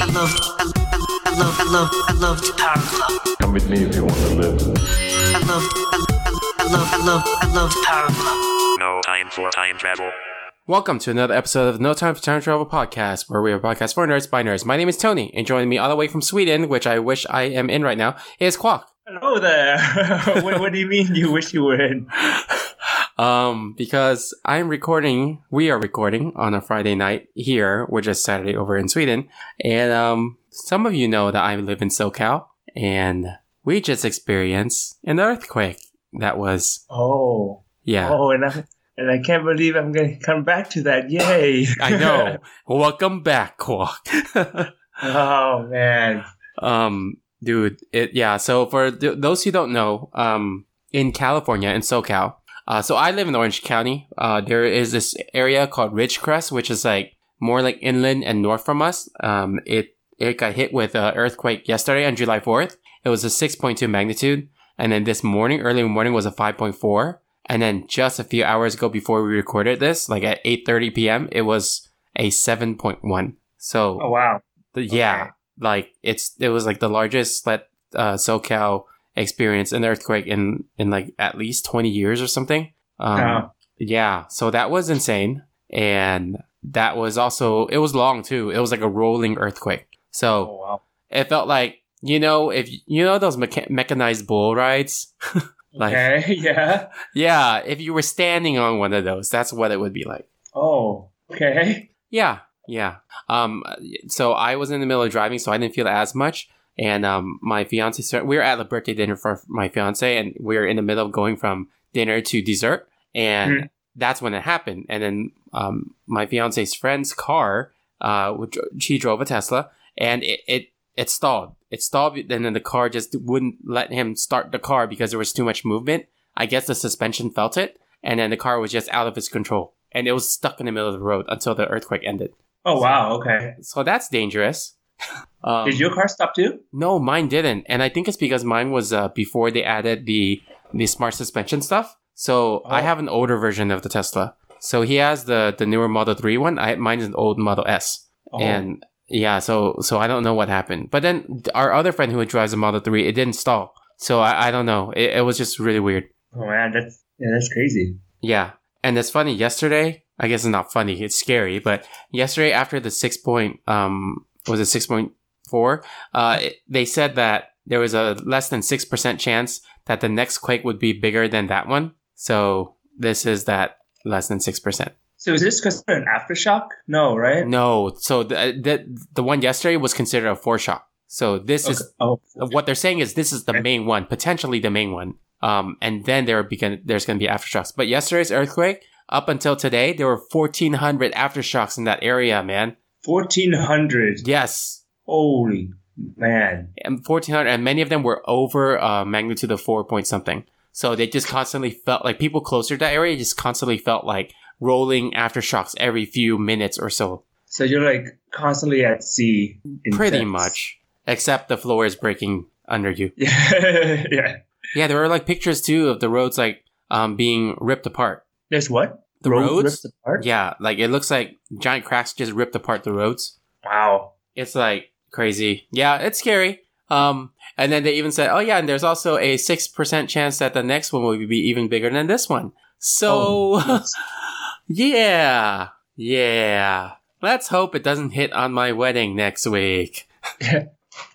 I love, I, I, I love, I love, I love the Power Glove. Come with me if you want to live. I love, I, I, I love, I love, I love the Power Glove. No time for time travel. Welcome to another episode of No Time for Time Travel podcast, where we are a podcast for nerds by nerds. My name is Tony, and joining me all the way from Sweden, which I wish I am in right now, is Quack. Hello there. what, what do you mean you wish you were in? Um, because I'm recording, we are recording on a Friday night here, which is Saturday over in Sweden, and um, some of you know that I live in SoCal, and we just experienced an earthquake. That was, Oh. yeah. Oh, and I, and I can't believe I'm going to come back to that. Yay. I know. Welcome back, Quack. oh, man. Um, dude, it yeah. So for th- those who don't know, um, in California, in SoCal, uh, so I live in Orange County. Uh, there is this area called Ridgecrest, which is like more like inland and north from us. Um, it it got hit with an earthquake yesterday on July fourth. It was a six point two magnitude, and then this morning, early morning, was a five point four. And then just a few hours ago, before we recorded this, like at eight thirty p.m., it was a seven point one. So Oh, wow. the, yeah, Okay. like it's it was like the largest let uh, SoCal experience an earthquake in in like at least twenty years or something. Um. Yeah, so that was insane, and that was also it was long too. It was like a rolling earthquake, so Oh, wow. it felt like you know if you know those mecha- mechanized bull rides. like Okay, yeah. yeah, if you were standing on one of those, that's what it would be like. Oh, okay. Yeah, yeah. Um, so I was in the middle of driving, so I didn't feel as much. And um, my fiance, started, we were at a birthday dinner for my fiance, and we were in the middle of going from dinner to dessert, and Mhm. that's when it happened. And then um, my fiance's friend's car, uh, which she drove a Tesla, and it, it it stalled. It stalled, and then the car just wouldn't let him start the car because there was too much movement. I guess the suspension felt it, and then the car was just out of its control, and it was stuck in the middle of the road until the earthquake ended. Oh, wow. Okay. So that's dangerous. Um, Did your car stop too? No, mine didn't, and I think it's because mine was uh, before they added the the smart suspension stuff. So I Oh. have an older version of the Tesla. So he has the the newer Model Three one. I mine is an old Model S, Oh. and yeah, so so I don't know what happened. But then our other friend who drives a Model Three, it didn't stall. So I, I don't know. It, it was just really weird. Oh, man. That's, yeah, that's crazy. Yeah. And it's funny, yesterday, I guess it's not funny, it's scary, but yesterday after the six point, um, was it 6.4? Uh, it- they said that there was a less than 6% chance that the next quake would be bigger than that one. So this is that less than 6%. So is this considered an aftershock? No, right? No. So the, the, the one yesterday was considered a foreshock. So this Okay. is Oh, what they're saying is this is the Okay. main one, potentially the main one. Um, and then there begin there's going to be aftershocks. But yesterday's earthquake, up until today, there were 1,400 aftershocks in that area, man. 1400. Yes, Holy man. and 1,400, and many of them were over uh, magnitude of four point something. So they just constantly felt like people closer to that area just constantly felt like rolling aftershocks every few minutes or so. So you're like constantly at sea. in Pretty much, except the floor is breaking under you. Yeah. yeah. Yeah, there were like pictures too of the roads like um, being ripped apart. There's what? The Road roads? ripped apart? Yeah, like it looks like giant cracks just ripped apart the roads. Wow. It's like crazy. Yeah, it's scary. Um, and then they even said, oh yeah, and there's also a six percent chance that the next one will be even bigger than this one. So, Oh, yeah, yeah. Let's hope it doesn't hit on my wedding next week.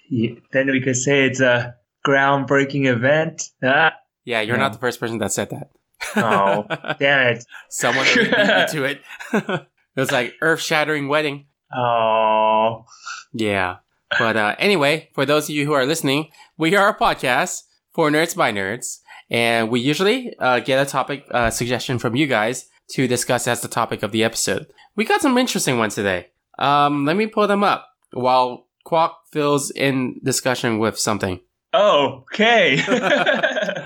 Yeah, then we could say it's a groundbreaking event. Ah, Yeah, you're Yeah. not the first person that said that. Oh, damn it. Someone beat me to it. it was like earth shattering wedding. Oh, Yeah. But uh, anyway, for those of you who are listening, we are a podcast for nerds by nerds, and we usually uh, get a topic uh, suggestion from you guys to discuss as the topic of the episode. We got some interesting ones today. Um, let me pull them up while Quack fills in discussion with something. okay.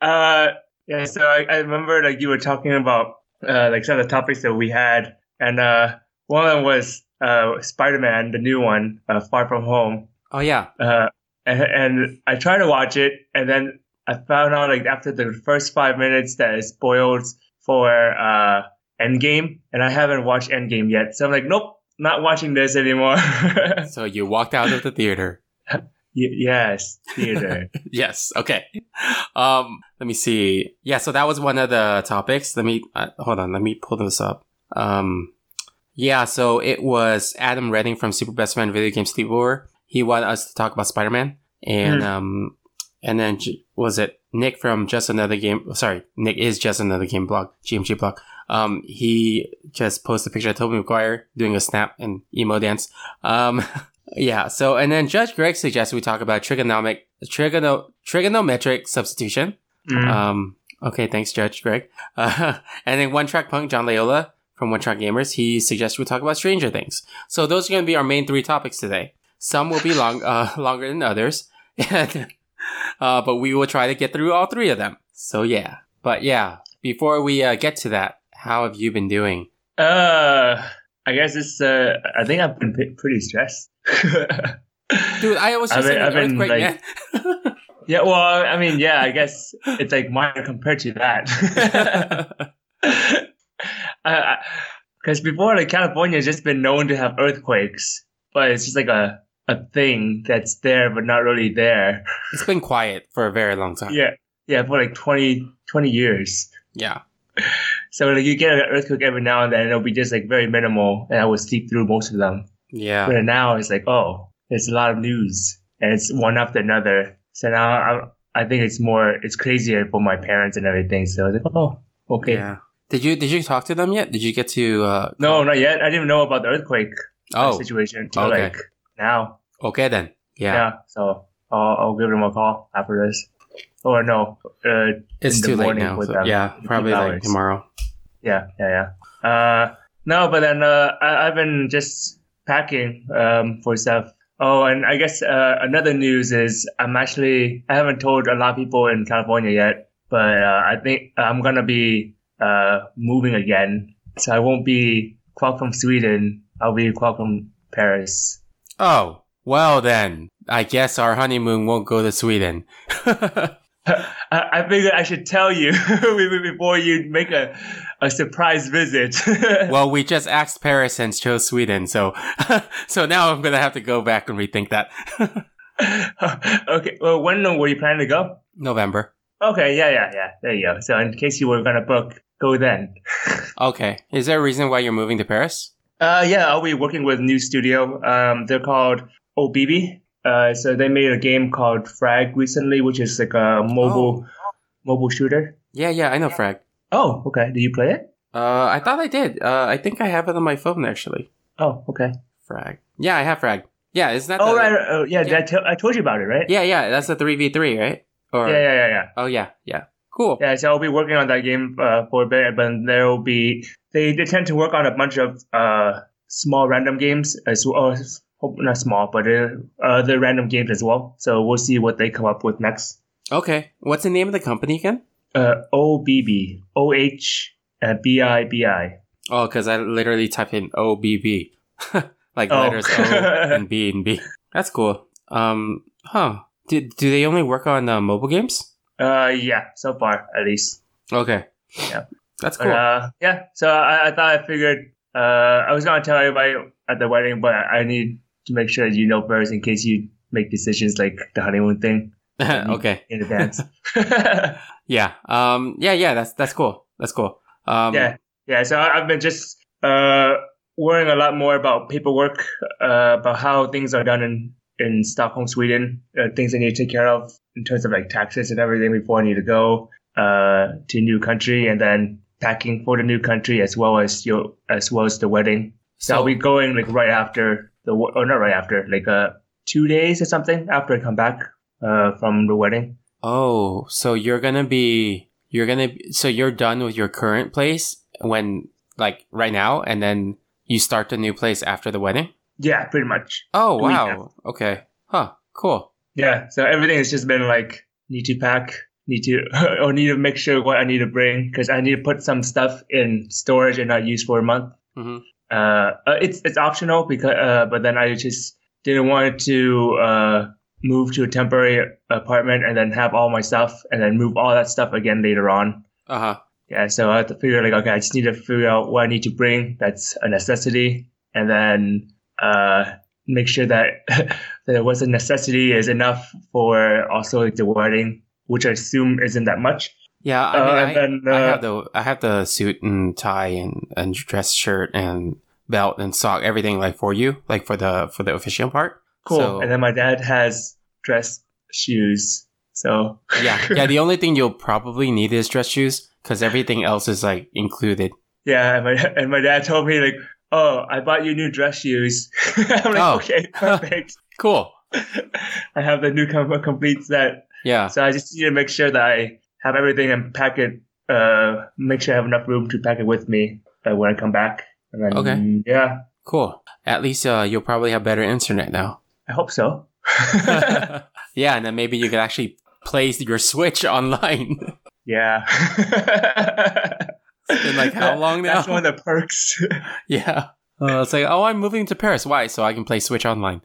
uh, yeah, so I, I remember like you were talking about uh, like some of the topics that we had, and uh, one of them was uh, Spider-Man, the new one, uh, Far From Home. Oh yeah, uh, and, and I tried to watch it, and then I found out like after the first five minutes that it spoiled for uh, Endgame, and I haven't watched Endgame yet. So I'm like, nope, not watching this anymore. So you walked out of the theater. yes, theater. yes. Okay. Um, let me see. Yeah. So that was one of the topics. Let me uh, hold on. Let me pull this up. Um, yeah. So it was Adam Redding from Super Best Friend Video Game Sleepover. He wanted us to talk about Spider Man, and Hmm. um, and then was it Nick from Just Another Game? Sorry, Nick is Just Another Game blog, GMG blog. Um, he just posted a picture of Tobey Maguire doing a snap and emo dance. Um, yeah. So, and then Judge Greg suggests we talk about trigonomic, trigono, trigonometric substitution. Mm. Um, okay. Thanks, Judge Greg. Uh, and then One Track Punk, John Layola from One Track Gamers, he suggests we talk about Stranger Things. So those are going to be our main three topics today. Some will be long, uh, longer than others. And, uh, but we will try to get through all three of them. So yeah. But yeah, before we uh, get to that, how have you been doing? Uh, I guess it's. Uh, I think I've been p- pretty stressed. Dude, I was just in I've earthquake, like- man. yeah, well, I mean, yeah, I guess it's like minor compared to that. Uh, because before, like California has just been known to have earthquakes, but it's just like a a thing that's there but not really there. it's been quiet for a very long time. Yeah, yeah, for like 20, 20 years. Yeah. So like you get an earthquake every now and then, it'll be just like very minimal, and I will sleep through most of them. Yeah. But now it's like, oh, there's a lot of news, and it's one after another. So now I, I think it's more, it's crazier for my parents and everything. So it's like, oh, okay. Yeah. Did you did you talk to them yet? Did you get to uh No, not yet. I didn't know about the earthquake uh, Oh, situation until okay. like now. okay then. Yeah. Yeah. so I'll, I'll give them a call after this. Or no, uh, It's too late now. with so- them. yeah, probably like tomorrow. yeah, yeah, yeah. Uh, no, but then uh, I, I've been just packing um, for stuff. Oh, and I guess uh, another news is I'm actually I haven't told a lot of people in California yet, but uh, I think I'm gonna be uh, moving again. So I won't be Quark from Sweden. I'll be Quark from Paris. Oh, well then. I guess our honeymoon won't go to Sweden. I, I figured I should tell you before you make a, a surprise visit. well, we just asked Paris and chose Sweden, so so now I'm gonna have to go back and rethink that. okay. Well, when were you planning to go? November. Okay. Yeah. Yeah. Yeah. There you go. So in case you were gonna book, go then. Okay. Is there a reason why you're moving to Paris? Uh, yeah. I'll be working with new studio. Um, they're called Ohbibi. Uh, so they made a game called Frag recently, which is like a mobile mobile shooter. Yeah, yeah, I know Frag. Oh, okay. Did you play it? Uh, I thought I did. Uh, I think I have it on my phone actually. Oh, okay. Frag. Yeah, I have Frag. Yeah, isn't that? Oh, the, right. right, Oh, yeah. Yeah. I tell- told you about it, right? Yeah, yeah, that's the three v three, right? Or Yeah. Yeah. Yeah. yeah. oh yeah, yeah, cool. Yeah, so I'll be working on that game uh, for a bit, but there will be they, they tend to work on a bunch of uh, small random games as well. oh, Not small, but uh, other random games as well. So we'll see what they come up with next. Okay, what's the name of the company again? Uh, Ohbibi, O H B I B I. Oh, because I literally typed in O B B, like Oh. letters O and B and B. That's cool. Um, huh? Do do they only work on uh, mobile games? Uh, yeah, so far at least. Okay. Yeah. That's But cool. uh, yeah, so I, I thought I figured uh, I was gonna tell everybody at the wedding, but I need to make sure you know first in case you make decisions like the honeymoon thing okay. in advance. Yeah. Um. Yeah. Yeah. That's that's cool. That's cool. Um. yeah, yeah. So I- I've been just uh, worrying a lot more about paperwork, uh, about how things are done in in Stockholm, Sweden, uh, things I need to take care of in terms of like taxes and everything before I need to go uh, to a new country, and then packing for the new country as well as your as well as the wedding. So, I'll be going like right after the or not right after, like uh two days or something after I come back uh from the wedding. Oh, so you're gonna be you're gonna so you're done with your current place when like right now, and then you start the new place after the wedding. Yeah, pretty much. Oh wow. Okay. Huh. Cool. Yeah, so everything has just been like need to pack, need to or need to make sure what I need to bring because I need to put some stuff in storage and not use for a month. hmm Uh, uh, it's it's optional because uh, but then I just didn't want to uh move to a temporary apartment and then have all my stuff and then move all that stuff again later on. Uh huh. Yeah, so I had to figure like okay, I just need to figure out what I need to bring. That's a necessity, and then uh, make sure that that what's a necessity is enough for also like the wedding, which I assume isn't that much. Yeah, I, mean, Uh, I, then, I uh, have the I have the suit and tie and, and dress shirt and belt and sock everything like for you like for the for the official part. Cool. So, and then my dad has dress shoes. So yeah, yeah. The only thing you'll probably need is dress shoes because everything else is like included. yeah, and my and my dad told me like, oh, I bought you new dress shoes. I'm like, Oh. okay, perfect. Cool. I have the new com- complete set. Yeah. So I just need to make sure that I have everything and pack it. Uh, make sure I have enough room to pack it with me uh, when I come back. And then, Okay. Yeah, Cool. At least uh, you'll probably have better internet now. I hope so. yeah, and then maybe you could actually place your Switch online. yeah. It's been like how long now? That's one of the perks. yeah. Uh, it's like, oh, I'm moving to Paris. Why? So I can play Switch online.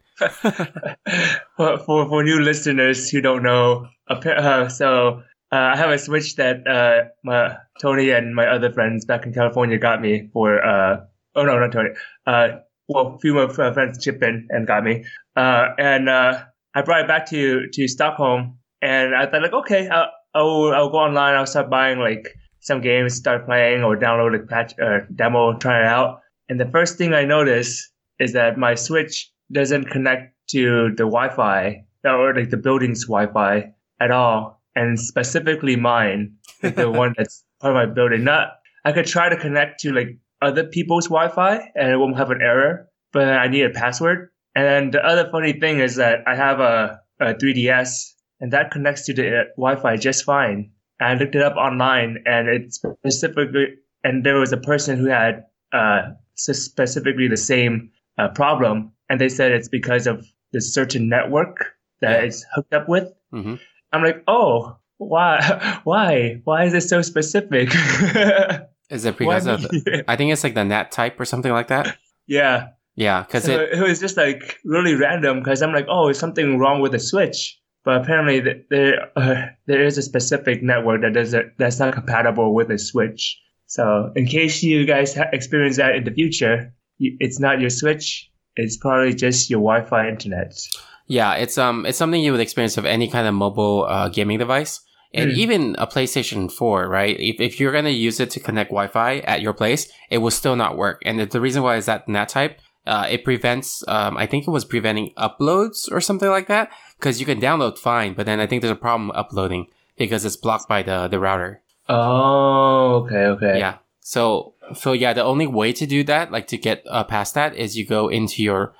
for, for for new listeners who don't know, uh, so uh, I have a Switch that uh, my Tony and my other friends back in California got me for. Uh, oh no, not Tony. Uh, well, a few of my friends chipped in and got me, uh, and uh, I brought it back to to Stockholm, and I thought like, okay, I'll I'll, I'll go online. I'll start buying like some games, start playing, or download a patch or demo, try it out. And the first thing I notice is that my Switch doesn't connect to the Wi-Fi or like the building's Wi-Fi at all, and specifically mine, the one that's part of my building. Not I could try to connect to like other people's Wi-Fi and it won't have an error, but I need a password. And the other funny thing is that I have a, a 3DS and that connects to the uh, Wi-Fi just fine. I looked it up online and it's specifically, and there was a person who had uh, specifically the same uh, problem. And they said it's because of the certain network that Yeah. it's hooked up with. hmm I'm like, oh, why, why, why is it so specific? Is it Why because of? me? I think it's like the NAT type or something like that. yeah. Yeah, because So it. it, was just like really random because I'm like, oh, is something wrong with the switch? But apparently th- there uh, there is a specific network that does it, that's not compatible with the switch. So in case you guys ha- experience that in the future, you, it's not your switch. It's probably just your Wi-Fi internet. Yeah, it's um, it's something you would experience of any kind of mobile uh, gaming device, and Mm. even a PlayStation Four, right? If, if you're gonna use it to connect Wi-Fi at your place, it will still not work. And the, reason why is that NAT type, uh, it prevents. Um, I think it was preventing uploads or something like that, because you can download fine, but then I think there's a problem uploading because it's blocked by the the router. Oh, okay, okay. Yeah. So, so yeah, the only way to do that, like to get uh, past that, is you go into your.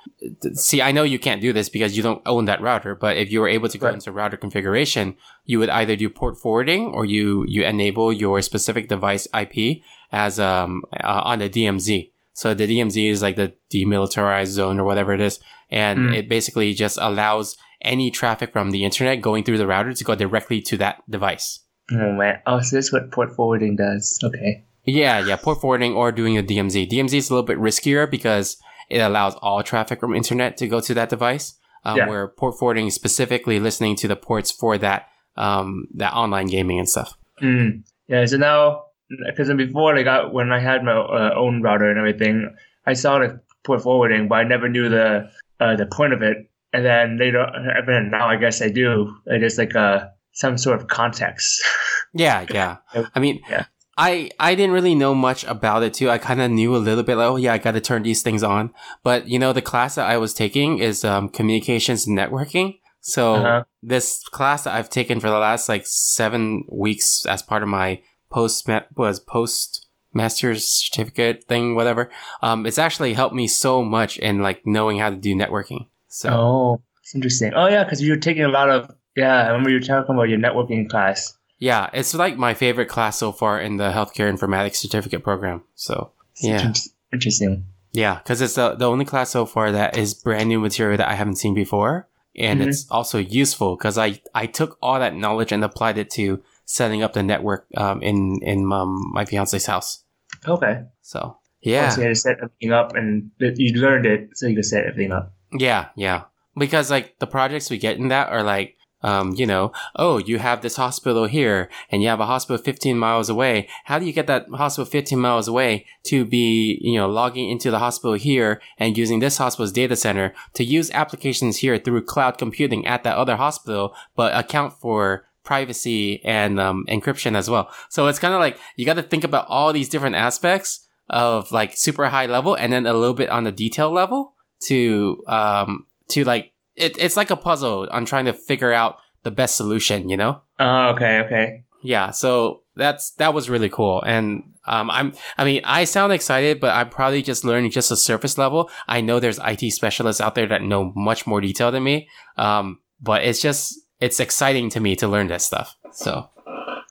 See, I know you can't do this because you don't own that router, but if you were able to go Right. into router configuration, you would either do port forwarding or you you enable your specific device IP as um uh, on the DMZ. So the DMZ is like the demilitarized zone or whatever it is, and Mm. it basically just allows any traffic from the internet going through the router to go directly to that device. Oh man. Oh, so that's what port forwarding does. Okay. Yeah, yeah, port forwarding or doing a DMZ. DMZ is a little bit riskier because it allows all traffic from internet to go to that device. Um, Yeah. Where port forwarding is specifically listening to the ports for that um, that online gaming and stuff. Mm. Yeah. So now, because before, like I, when I had my uh, own router and everything, I saw the port forwarding, but I never knew the uh, the point of it. And then later, and then now I guess I do. It is like a some sort of context. Yeah, yeah. I mean, Yeah. I I didn't really know much about it too. I kind of knew a little bit, like, oh yeah, I got to turn these things on. But you know, the class that I was taking is um, communications networking. So Uh-huh. this class that I've taken for the last like seven weeks as part of my post was post master's certificate thing, whatever. Um, it's actually helped me so much in like knowing how to do networking. So Oh, it's interesting. Oh yeah, because you're taking a lot of yeah. I remember you were talking about your networking class. Yeah, it's like my favorite class so far in the healthcare informatics certificate program. So Yeah. interesting. Yeah, because it's the, the only class so far that is brand new material that I haven't seen before. And Mhm. it's also useful because I, I took all that knowledge and applied it to setting up the network um, in, in um, my fiance's house. Okay. So, yeah. So you had to set everything up, and you learned it, so you could set everything up. Yeah, yeah. Because like the projects we get in that are like um, you know, oh, you have this hospital here and you have a hospital 15 miles away. How do you get that hospital 15 miles away to be, you know, logging into the hospital here and using this hospital's data center to use applications here through cloud computing at that other hospital, but account for privacy and um, encryption as well. So it's kind of like you got to think about all these different aspects of like super high level and then a little bit on the detail level to um to like it, it's like a puzzle on trying to figure out the best solution, you know? Oh, okay, okay. Yeah, so that's that was really cool. And um I'm I mean, I sound excited, but I'm probably just learning just a surface level. I know there's IT specialists out there that know much more detail than me. Um but it's just it's exciting to me to learn this stuff. So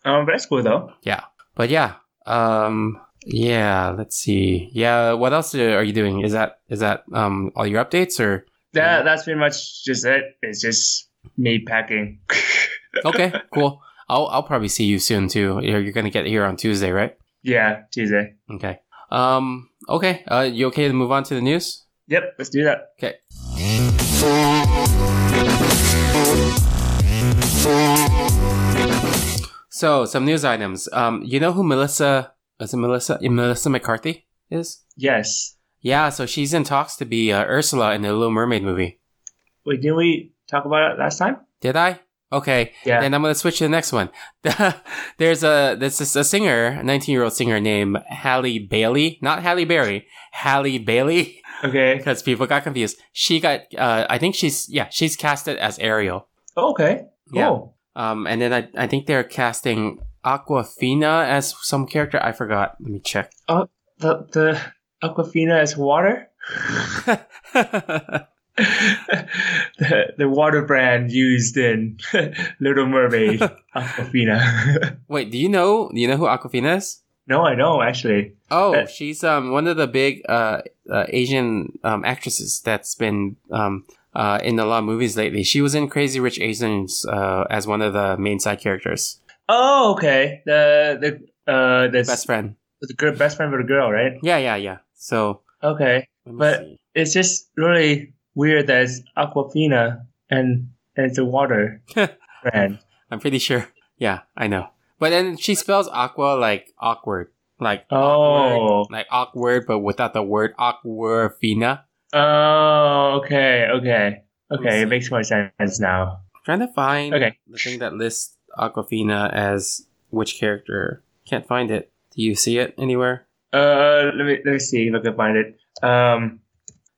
Um, that's cool though. yeah. But yeah. Um yeah, let's see. Yeah, what else are you doing? Is that is that um all your updates or That that's pretty much just it. It's just me packing. Okay, cool. I'll I'll probably see you soon too. You're, you're gonna get here on Tuesday, right? yeah, Tuesday. Okay. Um. Okay. Uh. You okay to move on to the news? Yep, let's do that. Okay. So some news items. Um. You know who Melissa? Is it Melissa? Melissa McCarthy is? Yes. Yeah. So she's in talks to be uh, Ursula in the Little Mermaid movie. Wait, didn't we talk about it last time? Did I? Okay. Yeah. Then I'm gonna switch to the next one. there's a this, a singer, a 19 year old singer named Halle Bailey, not Halle Berry, Halle Bailey, Okay. because people got confused. She got, uh, I think she's yeah, she's casted as Ariel. Oh, okay. Yeah. Um, and then I I think they're casting Awkwafina as some character. I forgot. Let me check. Oh, the the Aquafina is water. the the water brand used in Little Mermaid Aquafina. Wait, do you know? Do you know who Awkwafina is? no, I know actually. Oh, Uh, she's um one of the big uh, uh Asian um actresses that's been um uh in a lot of movies lately. She was in Crazy Rich Asians uh as one of the main side characters, Oh, okay. The the uh the best friend. the girl, best friend of the girl, right? Yeah, yeah, yeah. So Okay. But- see. It's just really weird that it's Aquafina and, and it's a water brand. I'm pretty sure. Yeah, I know. But then she spells aqua like awkward, like Oh. awkward, like awkward, but without the word aquafina. Oh, okay, okay. Okay, it makes more sense now. trying to find Okay. the thing that lists Awkwafina as which character. Can't find it. Do you see it anywhere? Uh, let me let me see if I can find it. Um,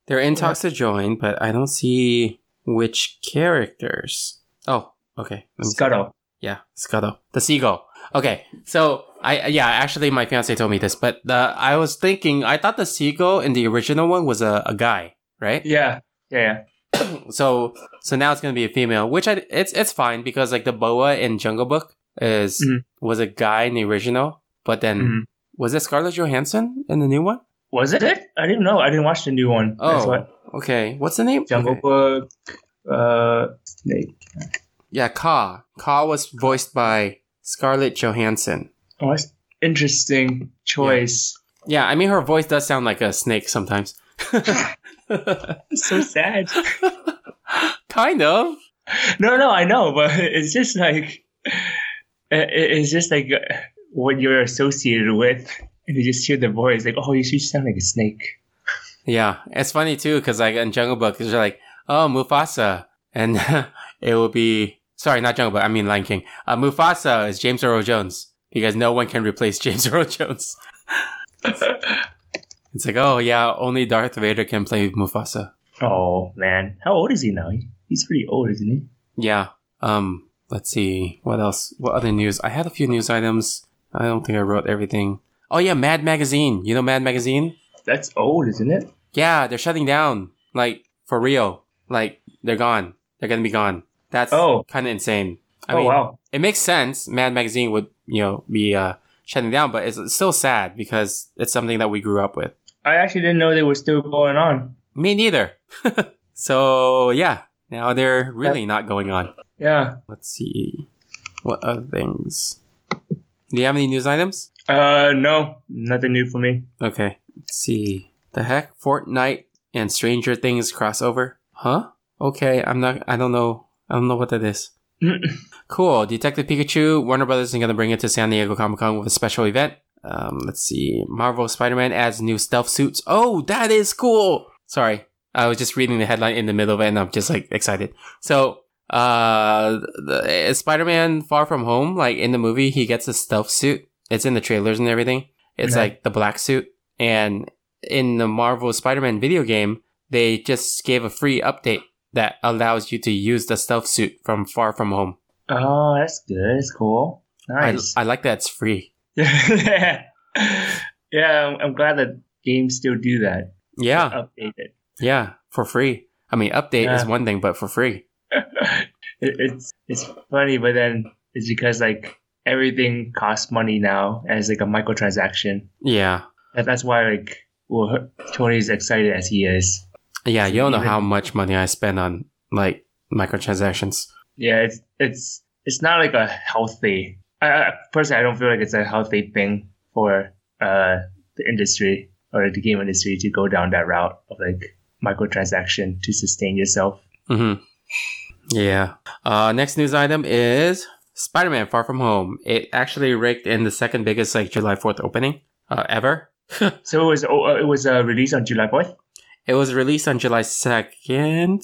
They're in talks to join, but I don't see which characters. Oh, okay. Scuttle. Yeah, Scuttle. The seagull. Okay, so I yeah, actually my fiance told me this, but the I was thinking I thought the seagull in the original one was a, a guy, right? Yeah, yeah, yeah. So so now it's gonna be a female, which I it's it's fine because like the boa in Jungle Book is Mhm. was a guy in the original, but then Mhm. Was it Scarlett Johansson in the new one? Was it? I didn't know. I didn't watch the new one. That's Oh, what okay. What's the name? Jungle Okay. Book. Uh, Snake. Yeah, Kaa. Kaa was voiced by Scarlett Johansson. Oh, that's interesting choice. Yeah, I mean her voice does sound like a snake sometimes. So sad. kind of. no, no, I know, but it's just like it's just like what you're associated with, and you just hear the voice like, oh, you should sound like a snake. Yeah, it's funny too because like in Jungle Book, it's like, oh Mufasa, and it will be sorry, not Jungle Book. I mean Lion King. Uh, Mufasa is James Earl Jones because no one can replace James Earl Jones. It's like, oh yeah, only Darth Vader can play Mufasa. oh man, how old is he now? He's pretty old, isn't he? Yeah. Um. Let's see. What else? What other news? I had a few news items. I don't think I wrote everything. Oh yeah, Mad Magazine. You know Mad Magazine? That's old, isn't it? Yeah, they're shutting down. Like for real. Like they're gone. They're gonna be gone. That's Oh. kind of insane. I oh mean, wow. it makes sense. Mad Magazine would you know be uh, shutting down, but it's it's still sad because it's something that we grew up with. I actually didn't know they were still going on. Me neither. so yeah, now they're really not going on. Yeah. Let's see. What other things? Do you have any news items? Uh, no, nothing new for me. Okay. Let's see. The heck? Fortnite and Stranger Things crossover? Huh? Okay, I'm not I don't know. I don't know what that is. Cool. Detective Pikachu, Warner Brothers is going to bring it to San Diego Comic Con with a special event. Um, let's see. Marvel Spider Man adds new stealth suits. Oh, that is cool. Sorry. I was just reading the headline in the middle of it and I'm just like excited. So, uh, the Spider Man Far From Home, like in the movie, he gets a stealth suit. It's in the trailers and everything. It's Okay. like the black suit. And in the Marvel Spider Man video game, they just gave a free update that allows you to use the stealth suit from Far From Home. Oh, that's good. It's cool. Nice. I, I like that it's free. yeah, yeah. I'm, I'm glad that games still do that. Yeah, Update it. yeah, for free. I mean, update is one thing, but for free. It. It's it's funny, but then it's because like everything costs money now as like a microtransaction. Yeah, And that's why like well Tony's excited as he is. yeah. You don't know Even- how much money I spend on like microtransactions. Yeah, it's it's it's not like a healthy. I, I personally I don't feel like it's a healthy thing for uh the industry or the game industry to go down that route of like microtransaction to sustain yourself. Mm-hmm. Yeah. Uh, next news item is Spider-Man: Far From Home. It actually raked in the second biggest like July Fourth opening uh, ever. So it was oh, uh, it was uh, released on July fourth. It was released on July second.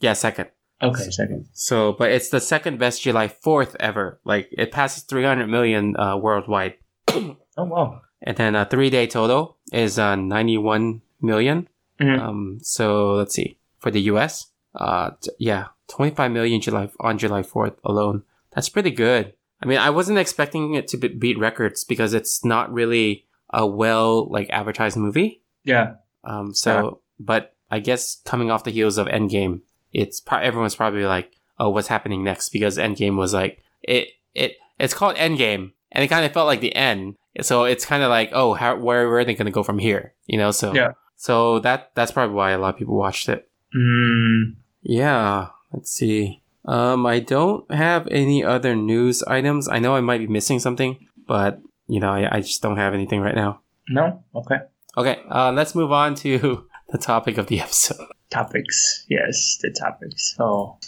Yeah, second. Okay, second. So, but it's the second best July 4th ever. Like, it passes 300 million uh, worldwide. Oh wow. And then a three day total is uh, 91 million. Mhm. Um, so let's see. For the US, uh, t- yeah, 25 million July on July 4th alone. That's pretty good. I mean, I wasn't expecting it to be- beat records because it's not really a well, like, advertised movie. Yeah. Um, so, but I guess coming off the heels of Endgame, it's pro- everyone's probably like, "Oh, what's happening next?" Because Endgame was like it it it's called Endgame, and it kind of felt like the end. So it's kind of like, "Oh, how where, where are they going to go from here?" You know? So Yeah. So that that's probably why a lot of people watched it. Mm, Yeah. Let's see. Um, I don't have any other news items. I know I might be missing something, but you know, I, I just don't have anything right now. no. Okay. Okay. Uh, let's move on to the topic of the episode. Topics. Yes, the topics. Oh.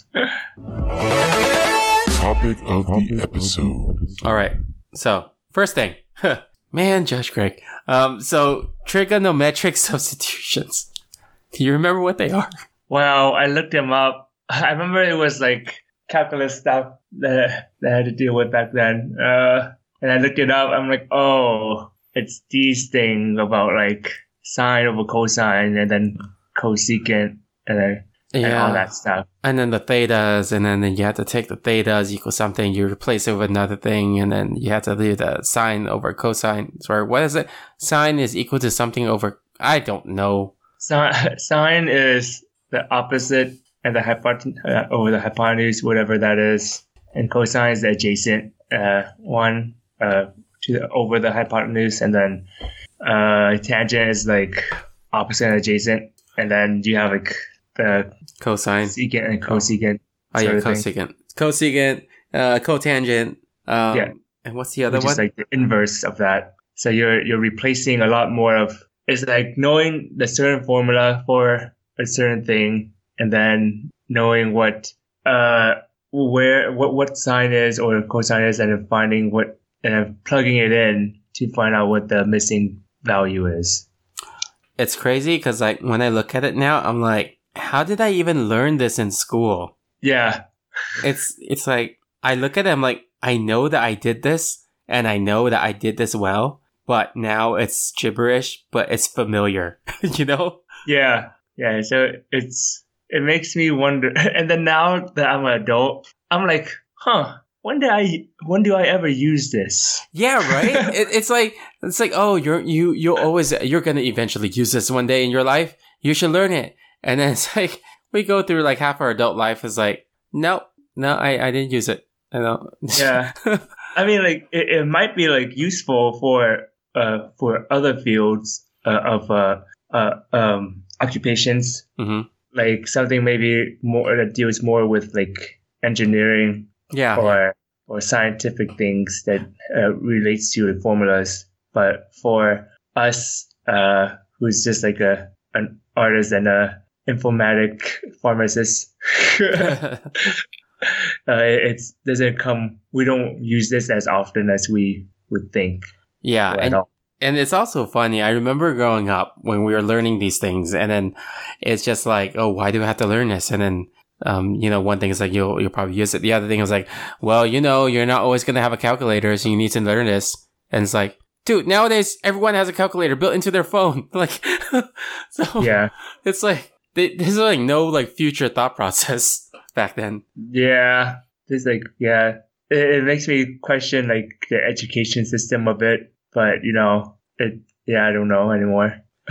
Topic of the episode. All right. So first thing, man, Judge Greg. Um, so trigonometric substitutions. Do you remember what they are? Well, I looked him up. I remember it was like calculus stuff that, that I had to deal with back then. Uh, and I looked it up. I'm like, oh, it's these things about like sine over cosine and then cosecant and, then, and all that stuff. And then the thetas, and then, you have to take the thetas equal something. You replace it with another thing, and then you have to leave the sine over cosine. Sorry, what is it? Sine is equal to something over. I don't know. Sine, sine is the opposite and the hypot- uh, over the hypotenuse, whatever that is. And cosine is the adjacent uh, one uh, to the, over the hypotenuse, and then uh, tangent is like opposite and adjacent, and then you have like the Cosine. secant and cosecant. Oh yeah, sort of thing, cosecant. Cosecant. Uh, cotangent. Um, Yeah. And what's the other which one? is like the inverse of that. So you're you're replacing a lot more of it's like knowing the certain formula for a certain thing, and then knowing what uh where what what sine is or cosine is, and then finding what and then plugging it in to find out what the missing value is. it's crazy because like when I look at it now, I'm like, how did I even learn this in school? Yeah, It's it's like I look at it, I'm like, I know that I did this, and I know that I did this well, but now it's gibberish, but it's familiar, you know? yeah, yeah. So it's it makes me wonder. And then now that I'm an adult, I'm like, huh. When did I? When do I ever use this? Yeah, right. it, it's like it's like oh, you're you you always you're gonna eventually use this one day in your life. You should learn it, and then it's like we go through like half our adult life is like, nope, no, I I didn't use it. I know. Yeah. I mean, like it, it might be like useful for uh for other fields uh, of uh, uh um occupations, hmm like something maybe more that deals more with like engineering Yeah. or or scientific things that uh, relates to formulas. But for us, uh, who's just like a an artist and a informatic pharmacist, uh, it's doesn't come. We don't use this as often as we would think. Yeah, and on. And it's also funny. I remember growing up when we were learning these things, and then it's just like, oh, why do I have to learn this? And then, um, you know, one thing is like you'll you'll probably use it. The other thing is like, well, you know, you're not always gonna have a calculator, so you need to learn this. And it's like, dude, nowadays everyone has a calculator built into their phone. Like, so yeah, it's like they, there's like no like future thought process back then. yeah. This like yeah. It, it makes me question like the education system a bit, but you know, it yeah, I don't know anymore.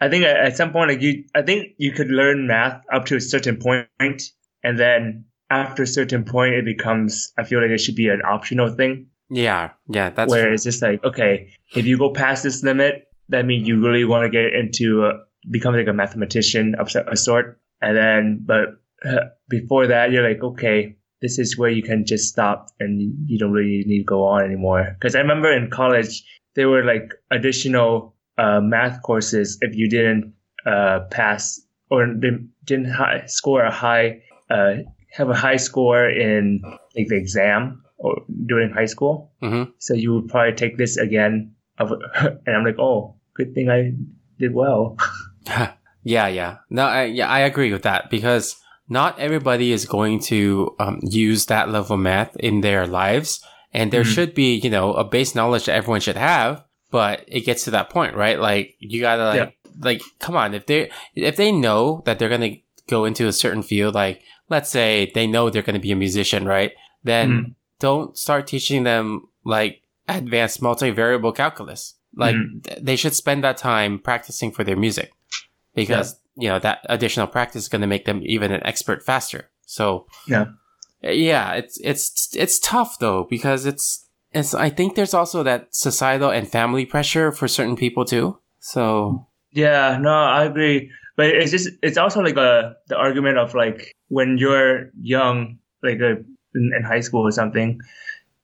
I think at, some point, like you, I think you could learn math up to a certain point, and then after a certain point, it becomes. I feel like it should be an optional thing. Yeah, yeah, that's where true. it's just like, okay, if you go past this limit, that means you really want to get into uh, become like a mathematician of a sort. And then, but uh, before that, you're like, okay, this is where you can just stop and you- you don't really need to go on anymore. Because I remember in college, there were like additional uh, math courses if you didn't uh, pass or didn't high, score a high, uh, have a high score in like the exam or during high school. hmm So you would probably take this again. Of, and I'm like, oh, good thing I did well. yeah, yeah. No, I, yeah, I agree with that because not everybody is going to um, use that level of math in their lives, and there Mhm. should be, you know, a base knowledge that everyone should have. But it gets to that point, right? Like you gotta like, Yeah. like, come on, if they if they know that they're gonna go into a certain field, like let's say they know they're gonna be a musician, right? Then Mhm. don't start teaching them like advanced multivariable calculus. Like Mhm. th- they should spend that time practicing for their music because you know that additional practice is going to make them even an expert faster. So Yeah. Yeah, it's it's it's tough though because it's it's. I think there's also that societal and family pressure for certain people too. So Yeah, no, I agree. But it's just, it's also like a, the argument of like when you're young, like uh in, in high school or something,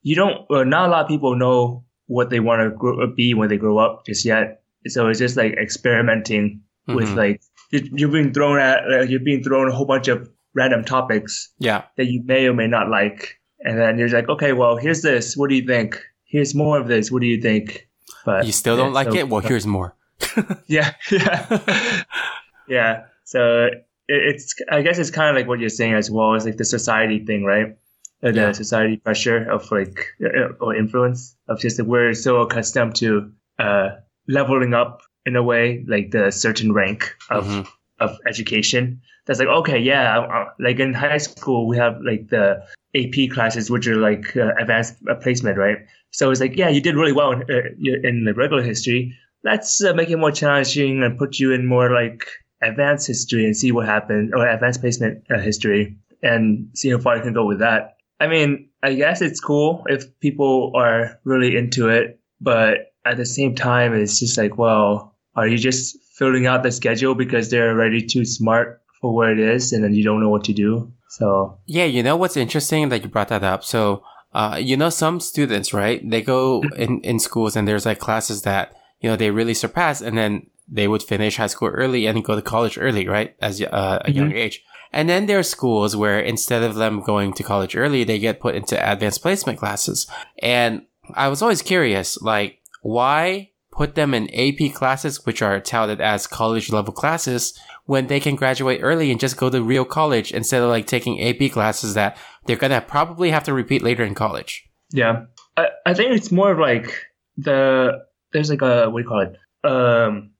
you don't, well, not a lot of people know what they want to grow, be when they grow up just yet. So it's just like experimenting with Mhm. like, you- you're being thrown at, uh, you're being thrown a whole bunch of random topics yeah, that you may or may not like. And then you're like, okay, well, here's this. What do you think? Here's more of this. What do you think? But you still don't yeah, like so- it. Well, here's more. yeah, yeah, yeah. So it, it's, I guess it's kind of like what you're saying as well. It's like the society thing, right? Uh, The Yeah. society pressure of like uh, or influence of just that we're so accustomed to uh, leveling up in a way, like the certain rank of Mhm. of education. That's like okay, yeah. Like in high school, we have like the AP classes, which are like uh, advanced uh, placement, right? So it's like, yeah, you did really well in, uh, in the regular history. Let's uh, make it more challenging and put you in more like advanced history and see what happens, or advanced placement uh, history, and see how far you can go with that. I mean, I guess it's cool if people are really into it, but at the same time, it's just like, well, are you just filling out the schedule because they're already too smart for where it is, and then you don't know what to do? So Yeah, you know what's interesting that you brought that up. So, uh, you know, some students, right? They go in, in schools and there's like classes that, you know, they really surpass and then they would finish high school early and go to college early, right? As uh, a young age. And then there are schools where instead of them going to college early, they get put into advanced placement classes. And I was always curious, like, why put them in AP classes, which are touted as college level classes, when they can graduate early and just go to real college instead of like taking AP classes that they're gonna probably have to repeat later in college. Yeah, I, I think it's more of like the there's like a what do you call it? Um,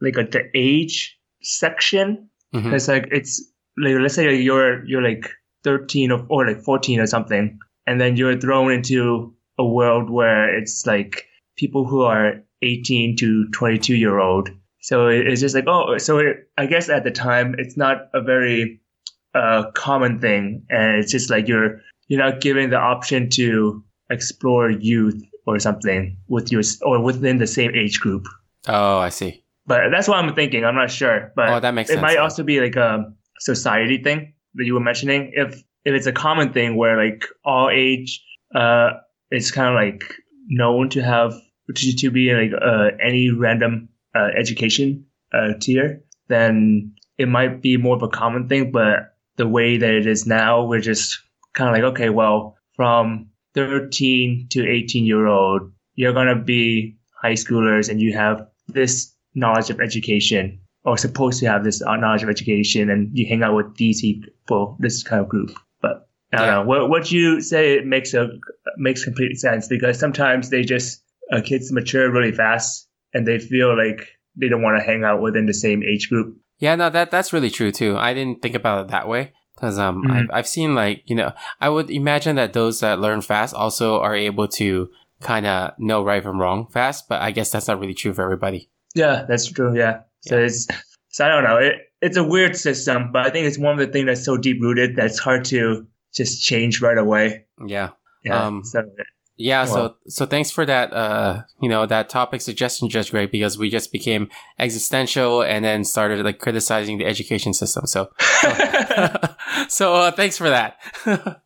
like a the age section. Mhm. It's like it's like let's say you're you're like 13 or, or like 14 or something, and then you're thrown into a world where it's like people who are 18 to 22 year old. So it's just like oh, so it, I guess at the time it's not a very uh, common thing, and it's just like you're you're not given the option to explore youth or something with your or within the same age group. Oh, I see. But that's what I'm thinking. I'm not sure, but Oh, that makes it sense might also be like a society thing that you were mentioning. If if it's a common thing where like all age, uh, it's kind of like known to have to, to be like uh, any random uh, education uh, tier, then it might be more of a common thing. But the way that it is now, we're just kind of like, okay, well, from 13 to 18 year old, you're going to be high schoolers and you have this knowledge of education or supposed to have this uh, knowledge of education and you hang out with these people, this kind of group. But I don't Yeah. know. What, what you say it makes a, makes complete sense because sometimes they just, uh, kids mature really fast and they feel like they don't want to hang out within the same age group. Yeah, no, that that's really true too. I didn't think about it that way because um, Mhm. I've I've seen like you know, I would imagine that those that learn fast also are able to kind of know right from wrong fast, but I guess that's not really true for everybody. Yeah, that's true. Yeah. So it's so I don't know. It it's a weird system, but I think it's one of the things that's so deep rooted that's hard to just change right away. Yeah. Yeah. Um, so Yeah, so Well- so thanks for that uh you know that topic suggestion just great because we just became existential and then started like criticizing the education system. So so uh, thanks for that.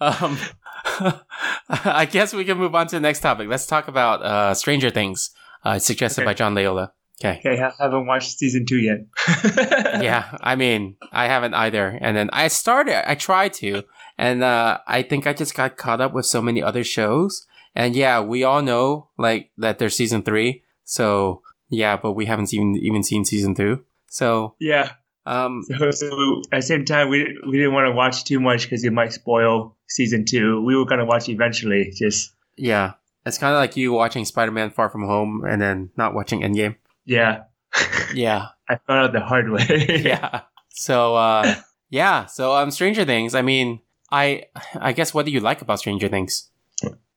um I guess we can move on to the next topic. Let's talk about uh Stranger Things, uh suggested Okay. by John Leola. Okay. okay, I haven't watched season two yet. Yeah, I mean, I haven't either. And then I started, I tried to, and uh, I think I just got caught up with so many other shows. And yeah, we all know like that there's season three. So yeah, but we haven't even even seen season two. So Yeah. um, So, so at the same time, we we didn't want to watch too much because it might spoil season two. We were gonna watch eventually. Just yeah, it's kind of like you watching Spider-Man: Far From Home and then not watching Endgame. yeah. Yeah, I found out the hard way. yeah. So uh, yeah, so um, Stranger Things. I mean, I I guess what do you like about Stranger Things?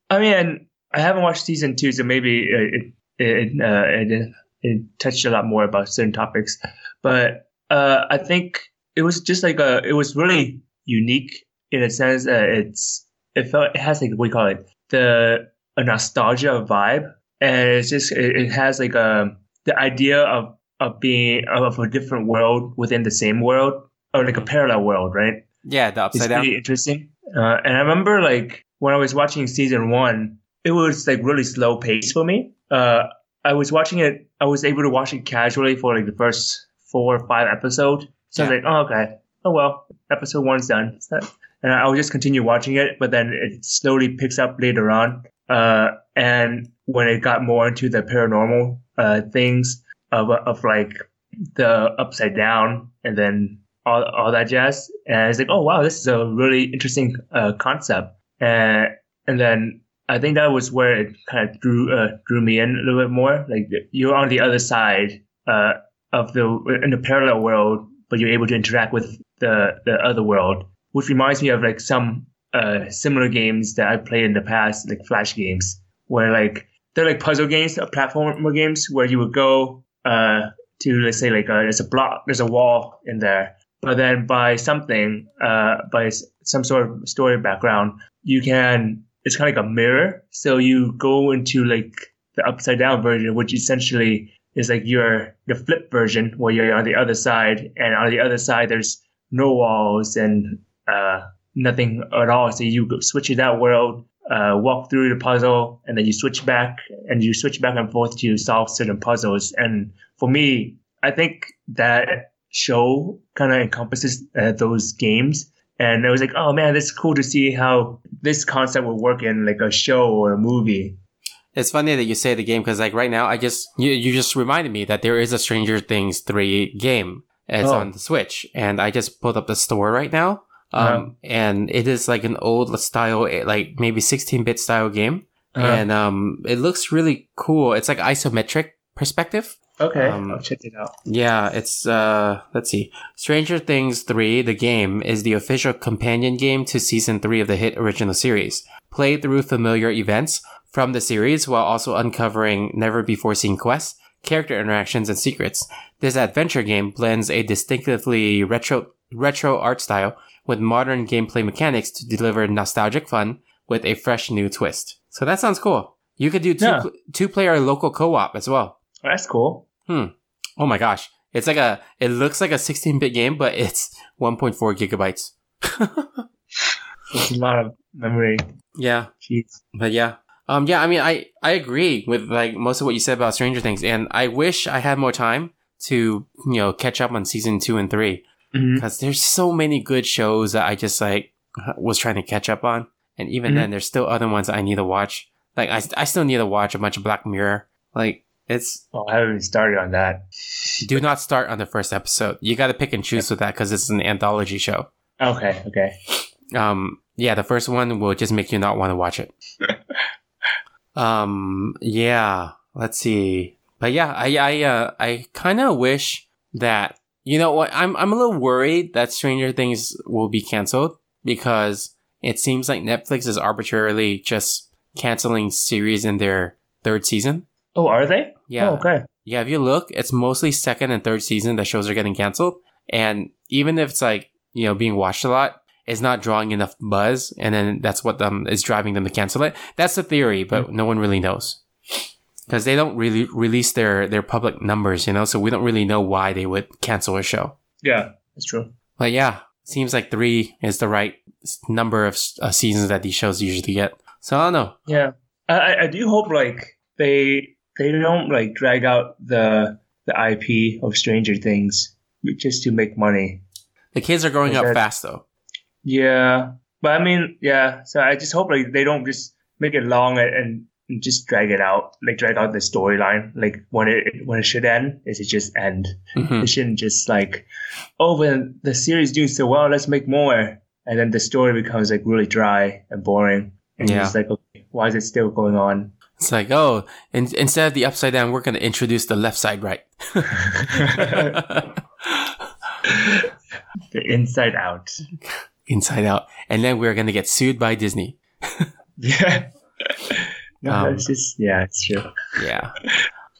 I mean, I haven't watched season two, so maybe it it uh, it, it touched a lot more about certain topics. But uh, I think it was just like a it was really unique in a sense that it's it felt it has like what do call it the a nostalgia vibe, and it's just it, it has like a the idea of of being of a different world within the same world or like a parallel world, right? Yeah, the it's upside down. pretty interesting. Uh, and I remember like when I was watching season one, it was like really slow pace for me. Uh, I was watching it. I was able to watch it casually for like the first four or five episodes. So I was like, oh okay, oh well, episode one's done. And I would just continue watching it, but then it slowly picks up later on. Uh, and when it got more into the paranormal uh, things of of like the upside down and then all, all that jazz. And it's like, oh wow, this is a really interesting uh, concept. And and then I think that was where it kind of drew uh, drew me in a little bit more. Like you're on the other side uh, of the in the parallel world, but you're able to interact with the the other world, which reminds me of like some uh, similar games that I played in the past, like Flash games, where like they're like puzzle games, uh, platformer games, where you would go uh, to let's say like uh, there's a block, there's a wall in there, but then by something, uh, by some sort of story background, you can. It's kind of like a mirror, so you go into like the upside down version, which essentially is like your the flip version where you're on the other side, and on the other side there's no walls and uh, nothing at all. So you go switch to that world, uh, walk through the puzzle, and then you switch back, and you switch back and forth to solve certain puzzles. And for me, I think that show kind of encompasses uh, those games. And I was like, oh man, it's cool to see how this concept will work in like a show or a movie. It's funny that you say the game because like right now I just you, you just reminded me that there is a Stranger Things three game. It's Oh. on the Switch, and I just pulled up the store right now. Um, Uh-huh. and it is like an old style, eh, like maybe 16 bit style game, Uh-huh. and um, it looks really cool. It's like isometric perspective. Okay, Um, I'll check it out. Yeah, it's uh let's see. Stranger Things 3, the game, is the official companion game to season 3 of the hit original series. Play through familiar events from the series while also uncovering never before seen quests, character interactions, and secrets. This adventure game blends a distinctively retro retro art style with modern gameplay mechanics to deliver nostalgic fun with a fresh new twist. So that sounds cool. You could do two Yeah. pl- two player local co-op as well. That's cool. Oh my gosh. It's like a, it looks like a 16 bit game, but it's 1.4 gigabytes. It's a lot of memory. Yeah. Jeez. But yeah. Um, yeah, I mean, I, I agree with like most of what you said about Stranger Things, and I wish I had more time to, you know, catch up on season two and three because there's so many good shows that I just like, was trying to catch up on, and even Mhm. then, there's still other ones I need to watch. Like I, I still need to watch a bunch of Black Mirror. Like it's Oh, I haven't even started on that. do not start on the first episode. You got to pick and choose with that because it's an anthology show. Okay, okay. Um, yeah, the first one will just make you not want to watch it. um, yeah, let's see. But yeah, I, I, uh, I kind of wish that, you know what, I'm, I'm a little worried that Stranger Things will be canceled because it seems like Netflix is arbitrarily just canceling series in their third season. Oh, are they? Yeah. Oh, okay. Yeah, if you look, it's mostly second and third season that shows are getting canceled. And even if it's like, you know, being watched a lot, it's not drawing enough buzz. And then that's what um, is driving them to cancel it. That's the theory, but no one really knows. Because they don't really release their, their public numbers, you know, so we don't really know why they would cancel a show. Yeah, that's true. But yeah, seems like three is the right number of uh, seasons that these shows usually get. So I don't know. Yeah, I- I do hope like they they don't like drag out the the IP of Stranger Things just to make money. The kids are growing up that- fast though. Yeah, but I mean, yeah. So I just hope like they don't just make it long and, and just drag it out, like drag out the storyline. Like when it when it should end, is it just end? Mhm. It shouldn't just like, oh, when the series doing so well, let's make more, and then the story becomes like really dry and boring. And Yeah. just like, okay, why is it still going on? It's like, oh, in, instead of the upside down, we're going to introduce the left side right. The inside out. Inside out. And then we're going to get sued by Disney. Yeah. no, Um, it's just yeah, it's true. Yeah.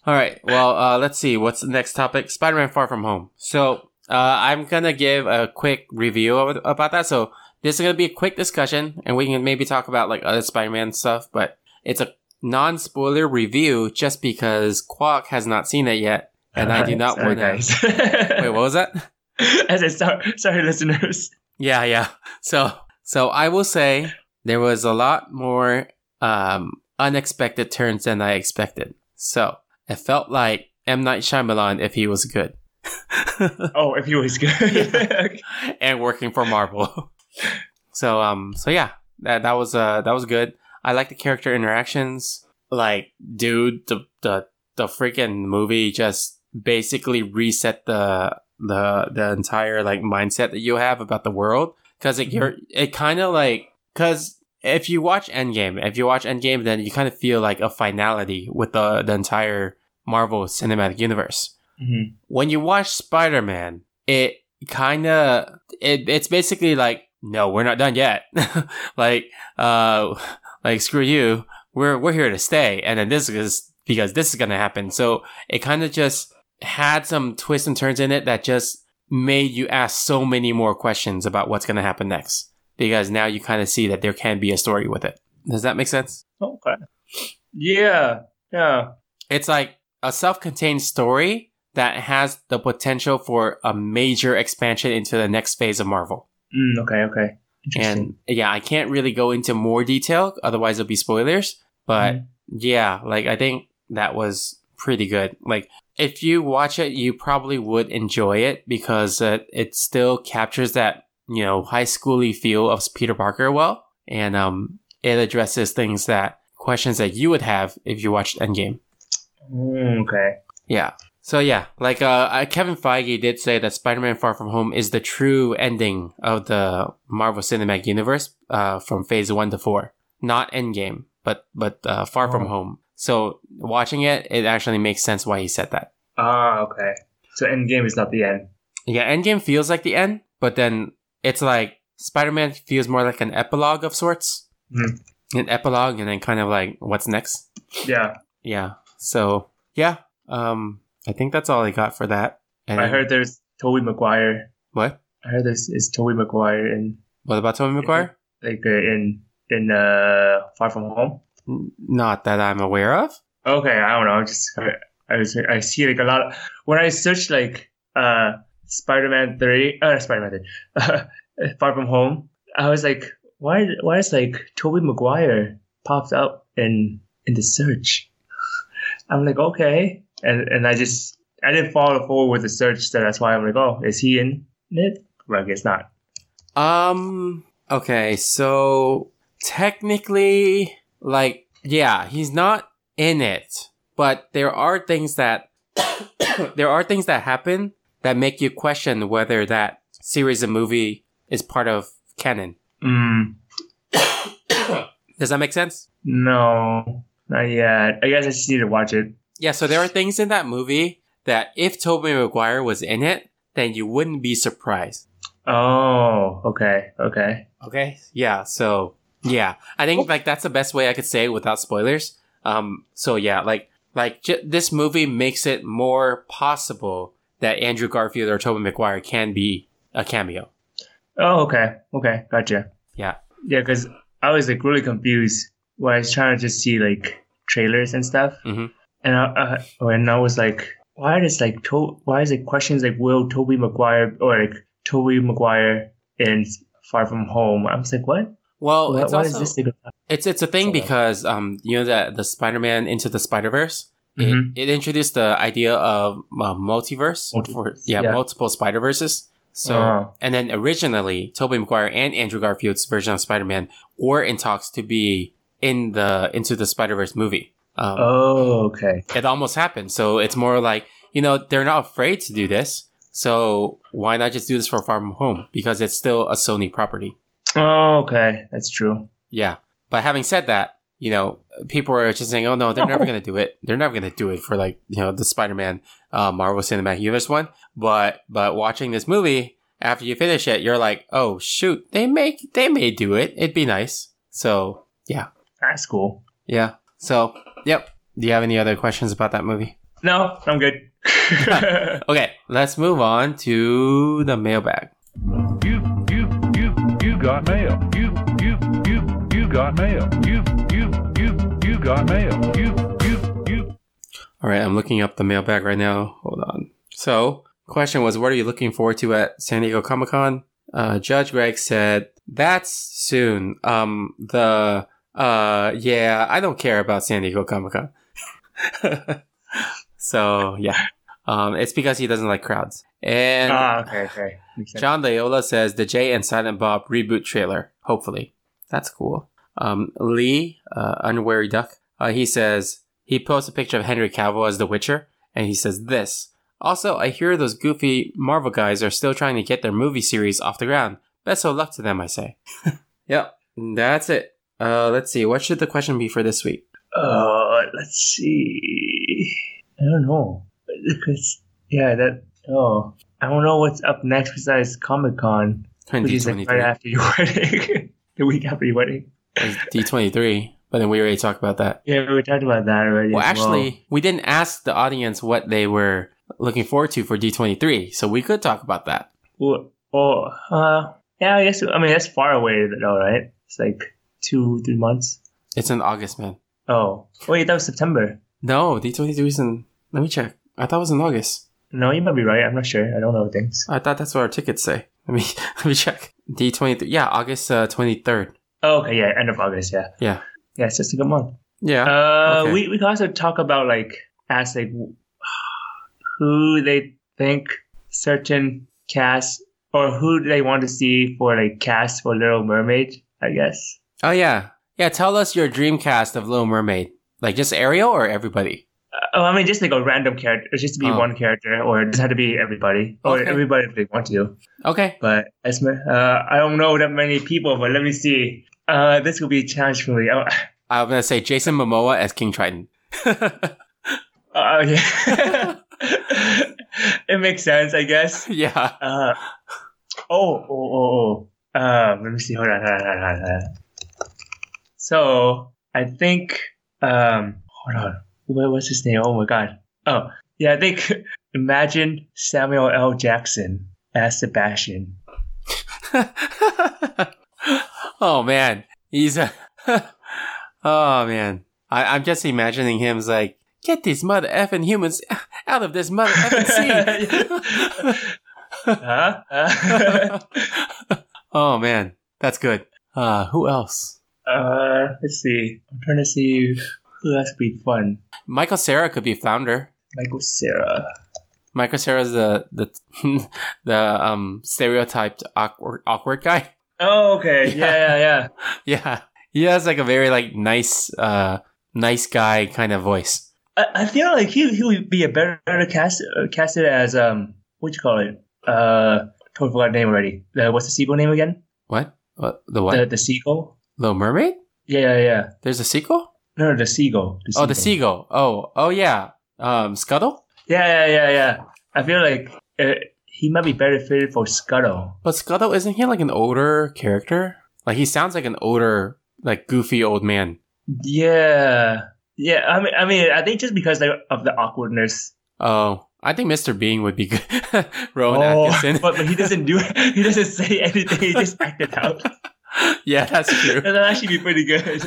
All right. Well, uh, let's see. What's the next topic? Spider Man Far From Home. So, uh, I'm going to give a quick review of, about that. So, this is going to be a quick discussion, and we can maybe talk about like other Spider Man stuff, but it's a non spoiler review just because Quack has not seen it yet. And I do not want to. Wait, what was that? I sorry, sorry, listeners. Yeah, yeah. So, so I will say there was a lot more um, unexpected turns than I expected. So it felt like M Night Shyamalan if he was good Oh, if he was good. Okay. and working for Marvel. so, um, so yeah, that that was uh that was good. I like the character interactions. Like, dude, the the the freaking movie just basically reset the the the entire like mindset that you have about the world because it you're it kind of like because if you watch Endgame, if you watch Endgame, then you kind of feel like a finality with the the entire Marvel Cinematic Universe. Mhm. When you watch Spider Man, it kind of it it's basically like no, we're not done yet. like uh, like screw you, we're we're here to stay, and then this is because this is gonna happen. So it kind of just had some twists and turns in it that just made you ask so many more questions about what's gonna happen next. Because now you kind of see that there can be a story with it. Does that make sense? Okay. Yeah. Yeah. It's like a self-contained story that has the potential for a major expansion into the next phase of Marvel. Mm, okay. Okay. And yeah, I can't really go into more detail, otherwise it'll be spoilers. But Mhm. yeah, like I think that was pretty good. Like if you watch it, you probably would enjoy it because it, it still captures that you know high schooly feel of Peter Parker well, and um, it addresses things that questions that you would have if you watched Endgame. Mm, okay. Yeah. So yeah, like uh, Kevin Feige did say that Spider-Man: Far From Home is the true ending of the Marvel Cinematic Universe uh, from Phase One to Four, not Endgame, but but uh, Far From Oh. Home. So watching it, it actually makes sense why he said that. Ah, okay. So Endgame is not the end. Yeah, Endgame feels like the end, but then it's like Spider-Man feels more like an epilogue of sorts, Hmm. an epilogue, and then kind of like what's next. Yeah. Yeah. So yeah, um, I think that's all I got for that. And I heard there's Tobey Maguire. what. I heard this is Tobey Maguire in What about Tobey Maguire? like uh, in in uh Far From Home. Not that I'm aware of. Okay, I don't know. I just I was I see like a lot of, when I search like uh Spider-Man three, uh Spider-Man three, uh, Far From Home. I was like, why why is like Tobey Maguire popped up in in the search? I'm like, okay, and and I just I didn't follow forward with the search, so that's why I'm like, oh, is he in it? Well, I guess not. Um, Okay, so technically, like, yeah, he's not in it, but there are things that there are things that happen that make you question whether that series of movie is part of canon. Mm, Does that make sense? no, not yet. I guess I just need to watch it. Yeah, so there are things in that movie that if Tobey Maguire was in it, then you wouldn't be surprised. Oh, okay, okay. Okay. Yeah. So yeah, I think like that's the best way I could say it without spoilers. Um. So yeah, like like j- this movie makes it more possible that Andrew Garfield or Tobey Maguire can be a cameo. Oh, okay, okay, gotcha. Yeah. Yeah, because I was like really confused when I was trying to just see like trailers and stuff, Mhm. And I, uh, and I was like, why does like to- why is it questions like will Tobey Maguire or like Tobey Maguire in Far From Home? I was like, what? Well, what it's what also is this thing? about? it's it's a thing So- because um you know that the Spider-Man into the Spider-Verse Mhm. it, it introduced the idea of uh, multiverse Multiverse, for yeah, yeah. multiple Spider-Verses. So Oh. and then originally Tobey Maguire and Andrew Garfield's version of Spider-Man were in talks to be in the into the Spider-Verse movie. Um, Oh, okay. It almost happened. So it's more like you know they're not afraid to do this. So why not just do this for Far From Home because it's still a Sony property. Oh, okay. That's true. Yeah. But having said that, you know, people are just saying, "Oh no, they're never going to do it. They're never going to do it for like you know the Spider-Man uh, Marvel Cinematic Universe one." But but watching this movie after you finish it, you're like, "Oh shoot, they make they may do it. It'd be nice." So yeah, That's cool. yeah. So yep. Do you have any other questions about that movie? No, I'm good. Okay, let's move on to the mailbag. You, you, you, you got mail. You, you, you, you got mail. You, you, you, you got mail. You, you, you. All right, I'm looking up the mailbag right now. Hold on. So, question was, what are you looking forward to at San Diego Comic Con? Uh, Judge Greg said, that's soon. Um, the, uh, yeah, I don't care about San Diego Comic Con. so, yeah. Um, it's because he doesn't like crowds. And ah, okay, okay. John Layola says the Jay and Silent Bob reboot trailer. Hopefully, that's cool. Um, Lee, uh, unwary duck, uh, he says he posts a picture of Henry Cavill as The Witcher, and he says this. Also, I hear those goofy Marvel guys are still trying to get their movie series off the ground. Best of luck to them, I say. yep, that's it. Uh, let's see. What should the question be for this week? Uh, let's see. I don't know. Because, yeah, that, oh, I don't know what's up next besides Comic Con, which is like right after your wedding. the week after your wedding. D23, but then we already talked about that. Yeah, we talked about that already. Well, actually, we didn't ask the audience what they were looking forward to for D23, so we could talk about that. Well, oh, uh, yeah, I guess, I mean, that's far away though, right? It's like two, three months. It's in August, man. Oh, wait, that was September. No, D23 is in. Let me check. I thought it was in August. No, you might be right. I'm not sure. I don't know things. I thought that's what our tickets say. Let me let me check. D23. Yeah, August uh, 23rd. Oh, okay, yeah, end of August, yeah. Yeah. Yeah, it's just a good month. Yeah. Uh, okay. we we can also talk about like ask like who they think certain cast or who they want to see for like cast for Little Mermaid. I guess. Oh yeah. Yeah. Tell us your dream cast of Little Mermaid. Like just Ariel or everybody. Uh, oh, I mean, just like a random character. It's just to be Oh. one character, or it doesn't have to be everybody, or Okay. everybody if they want to. Okay. But as uh, I don't know that many people. But let me see. Uh, this will be a challenge for me. Oh, I'm gonna say Jason Momoa as King Triton. uh, yeah. it makes sense, I guess. yeah. Uh, oh, oh, oh, oh. Um, let me see. Hold on, hold on, hold on, hold on. So I think, um, hold on. What was his name? Oh my god. Oh, yeah. I think imagine Samuel L. Jackson as Sebastian. oh man, he's a. oh man, I, I'm just imagining him as like, get these mother effing humans out of this mother effing sea. Huh? Uh, oh man, that's good. Uh, who else? Uh, let's see. I'm trying to see who else would be fun. Michael Cera could be Flounder. Michael Cera. Michael Cera's the the the um stereotyped awkward awkward guy. Oh, okay. Yeah, yeah, yeah. Yeah, he has like a very like nice, uh, nice guy kind of voice. I, I feel like he he would be a better cast uh, casted as um what you call it uh totally forgot the name already. The, what's the sequel name again? What? What? The what? The the seagull. Little Mermaid? Yeah, yeah, yeah. There's a sequel? No, no, the seagull. Oh, the seagull. Oh, oh yeah. Um, Scuttle. Yeah, yeah, yeah, yeah. I feel like uh, he might be better fitted for Scuttle. But Scuttle isn't he like an older character? Like he sounds like an older, like goofy old man. Yeah, yeah. I mean, I mean, I think just because of the awkwardness. Oh, I think Mr. Bean would be good. Rowan Oh, Atkinson. but, but he doesn't do He doesn't say anything. He just acted out. yeah, that's true. That'd actually be pretty good.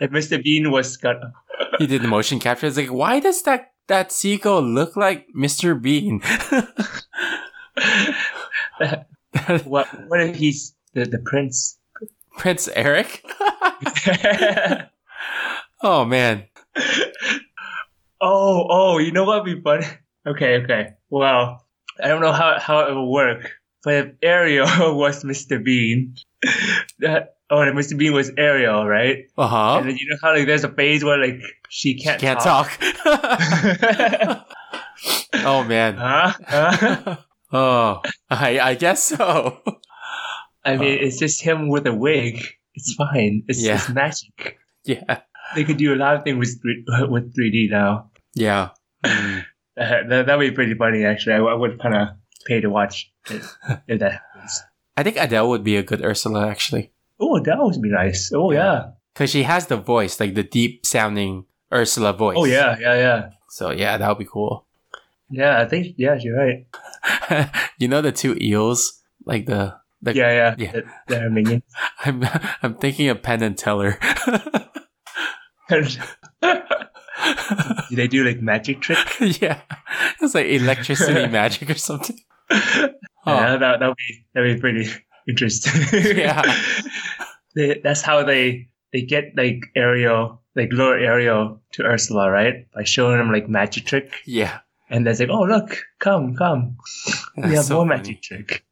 if Mr. Bean was Scuttle. he did the motion capture. It's like, why does that that seagull look like Mr. Bean? What? What if he's the the prince? Prince Eric. oh man. Oh, oh, you know what would be funny? Okay, okay. Well, I don't know how, how it will work, but if Ariel was Mr. Bean, that, oh, and Mr. Bean was Ariel, right? Uh huh. And then you know how like there's a phase where like she can't, Can't talk. talk. oh man. huh? Huh? Oh, I I guess so. I mean, it's just him with a wig. It's fine. It's, Yeah. it's magic. Yeah. They could do a lot of things with three, with 3D now. Yeah. Mm. Uh, that that would be pretty funny, actually. I, I would kind of pay to watch it if that happens. I think Adele would be a good Ursula actually, Oh, that would be nice. Oh, yeah. because she has the voice, like the deep sounding Ursula voice. Oh, yeah, yeah, yeah. So yeah, that would be cool. Yeah, I think, yeah, you're right. you know the two eels, like the the. Yeah, yeah. Yeah. Are minions. I'm I'm thinking of Penn and Teller. Do they do like magic trick? yeah, it's like electricity magic or something. Yeah, Oh, that that would be that would be pretty interesting. Yeah. They, that's how they they get like Ariel, like lure Ariel to Ursula, right? By showing them like magic trick, yeah. and they're like, "Oh, look, come, come, we have so more funny. magic trick."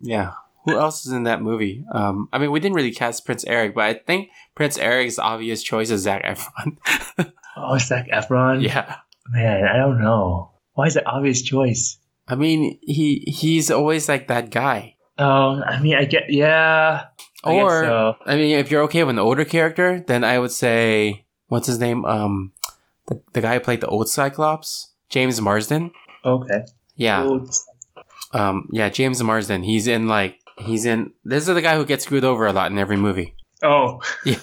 Yeah. Who else is in that movie? Um, I mean, we didn't really cast Prince Eric, but I think Prince Eric's obvious choice is Zac Efron. Oh, Zac Efron. yeah. man, I don't know. Why is it obvious choice? I mean, he he's always like that guy. Oh, I mean, I get yeah. I Or so. I mean, if you're okay with an older character, then I would say what's his name? Um, the, the guy who played the old Cyclops, James Marsden. okay. Yeah. Oh, Um, yeah, James Marsden. He's in like he's in. This is the guy who gets screwed over a lot in every movie. oh, Yeah.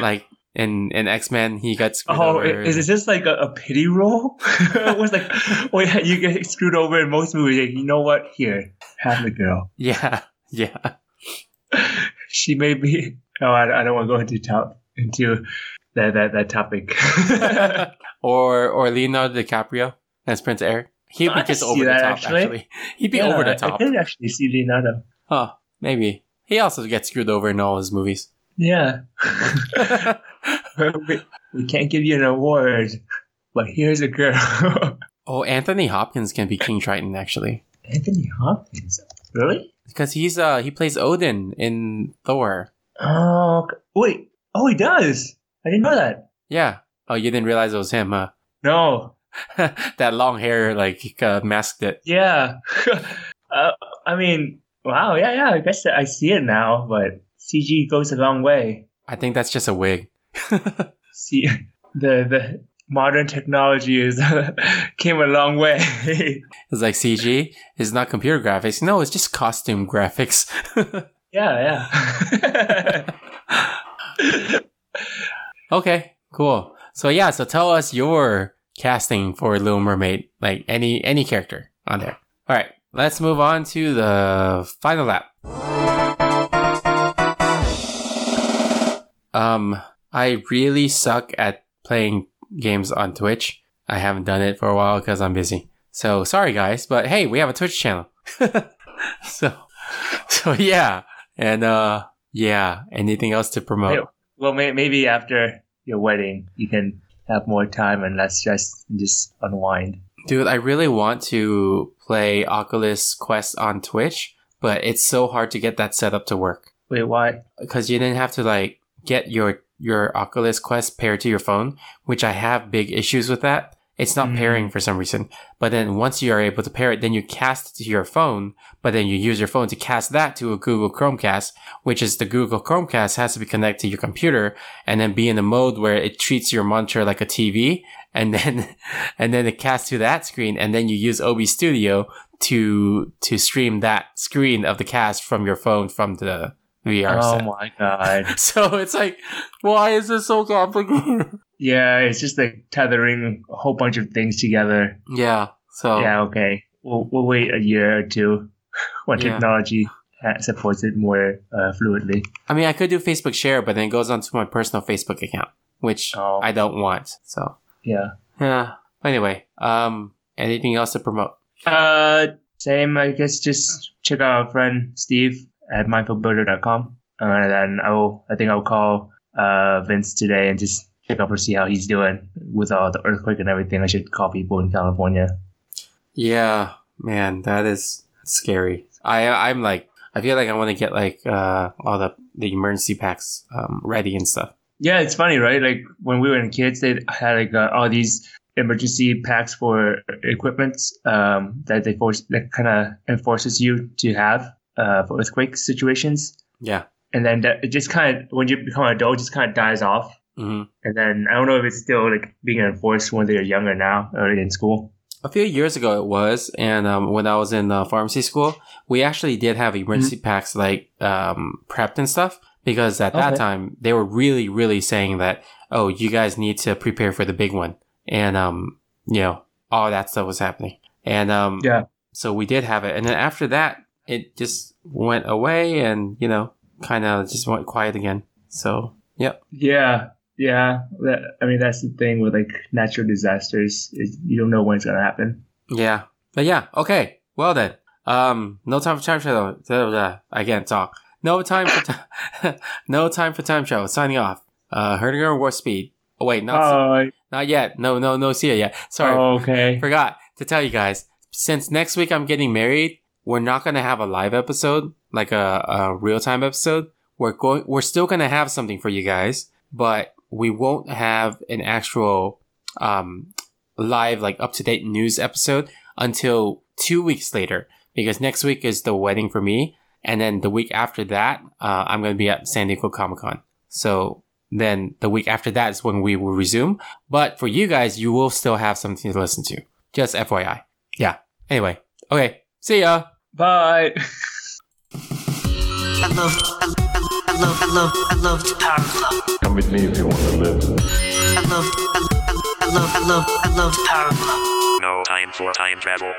Like in in X Men, he got screwed oh over. is, is this like a, a pity role? it was like, oh yeah, you get screwed over in most movies. Like, you know what? Here, have the girl. Yeah, yeah. She may be. Oh, I, I don't want to go into top into that that that topic. or or Leonardo DiCaprio as Prince Eric. He'd be can just over the top. actually. Actually, he'd be Yeah, over the top. I could actually see Leonardo. Huh? Maybe he also gets screwed over in all his movies. Yeah. We, we can't give you an award, but here's a girl. oh, Anthony Hopkins can be King Triton actually Anthony Hopkins. Really? because he's uh he plays Odin in Thor. Oh, wait. Oh, he does. I didn't know that. Yeah. Oh, you didn't realize it was him, huh? No. that long hair like uh, masked it. Yeah. uh, I mean, wow. Yeah, yeah. I guess I see it now, but CG goes a long way. I think that's just a wig. See, the the modern technology is came a long way. It's like CG. It's not computer graphics. No, it's just costume graphics. yeah, yeah. okay, cool. So yeah, so tell us your casting for Little Mermaid, like any any character on there. All right, let's move on to the final lap. Um, I really suck at playing games on Twitch. I haven't done it for a while because I'm busy. So sorry guys, but hey, we have a Twitch channel. so, so yeah, and uh, yeah. Anything else to promote? Well, may, maybe after your wedding, you can have more time and less stress and just unwind. Dude, I really want to play Oculus Quest on Twitch, but it's so hard to get that set up to work Wait, why? because you didn't have to like get your your Oculus Quest paired to your phone, which I have big issues with that. It's not Mhm. pairing for some reason. But then once you are able to pair it, then you cast it to your phone, but then you use your phone to cast that to a Google Chromecast, which is the Google Chromecast has to be connected to your computer and then be in a mode where it treats your monitor like a TV and then and then it casts to that screen and then you use OBS Studio to to stream that screen of the cast from your phone from the VR Oh set. my god. So it's like, why is this so complicated? yeah, it's just like tethering a whole bunch of things together. yeah. So Yeah, okay. We'll, we'll wait a year or two when Yeah. technology supports it more uh, fluidly. I mean, I could do Facebook share, but then it goes onto my personal Facebook account, which Oh. I don't want. So Yeah. yeah. Anyway, um, anything else to promote? Uh, same, I guess. Just check out our friend Steve at mindfulbuilder.com. Uh, and then I'll, I think I'll call uh, Vince today and just check up to see how he's doing with all the earthquake and everything. I should call people in California. Yeah, man, that is scary. I I'm like, I feel like I want to get like uh all the the emergency packs um ready and stuff. Yeah, it's funny, right? Like when we were in kids, they had like uh, all these emergency packs for equipment um, that they force that kind of enforces you to have uh, for earthquake situations, Yeah. and then that, it just kind of when you become an adult, just kind of dies off. hmm And then I don't know if it's still like being enforced when they're younger now or in school. A few years ago, it was, and um, when I was in uh, pharmacy school, we actually did have emergency packs like um, prepped and stuff because at that time they were really, really saying that, oh, you guys need to prepare for the big one, and um, you know, all that stuff was happening, and um, Yeah. so we did have it, and then after that, it just went away, and you know, kind of just went quiet again. So, yep, Yeah, yeah. That, I mean, that's the thing with like natural disasters is you don't know when it's gonna happen. yeah, but yeah, okay, well then, um, no time for time travel. I can't talk. No time for time. no time for time travel. Signing off. Uh, Herdinger War Speed. Oh wait, not Oh, not yet. No, no, no, see it yet. Sorry, okay. forgot to tell you guys. Since next week I'm getting married, we're not gonna have a live episode, like a, a real time episode. We're going. We're still gonna have something for you guys, but we won't have an actual um live like up to date news episode until two weeks later because next week is the wedding for me, and then the week after that, uh, I'm gonna be at San Diego Comic Con. So then the week after that is when we will resume. But for you guys, you will still have something to listen to. Just FYI. Yeah. Anyway. Okay. See ya. Bye. I love, I love, I love, I love, I love the Power Club. Come with me if you want to live. I love, I love, I love, I love, I love the Power Club. No time for time travel.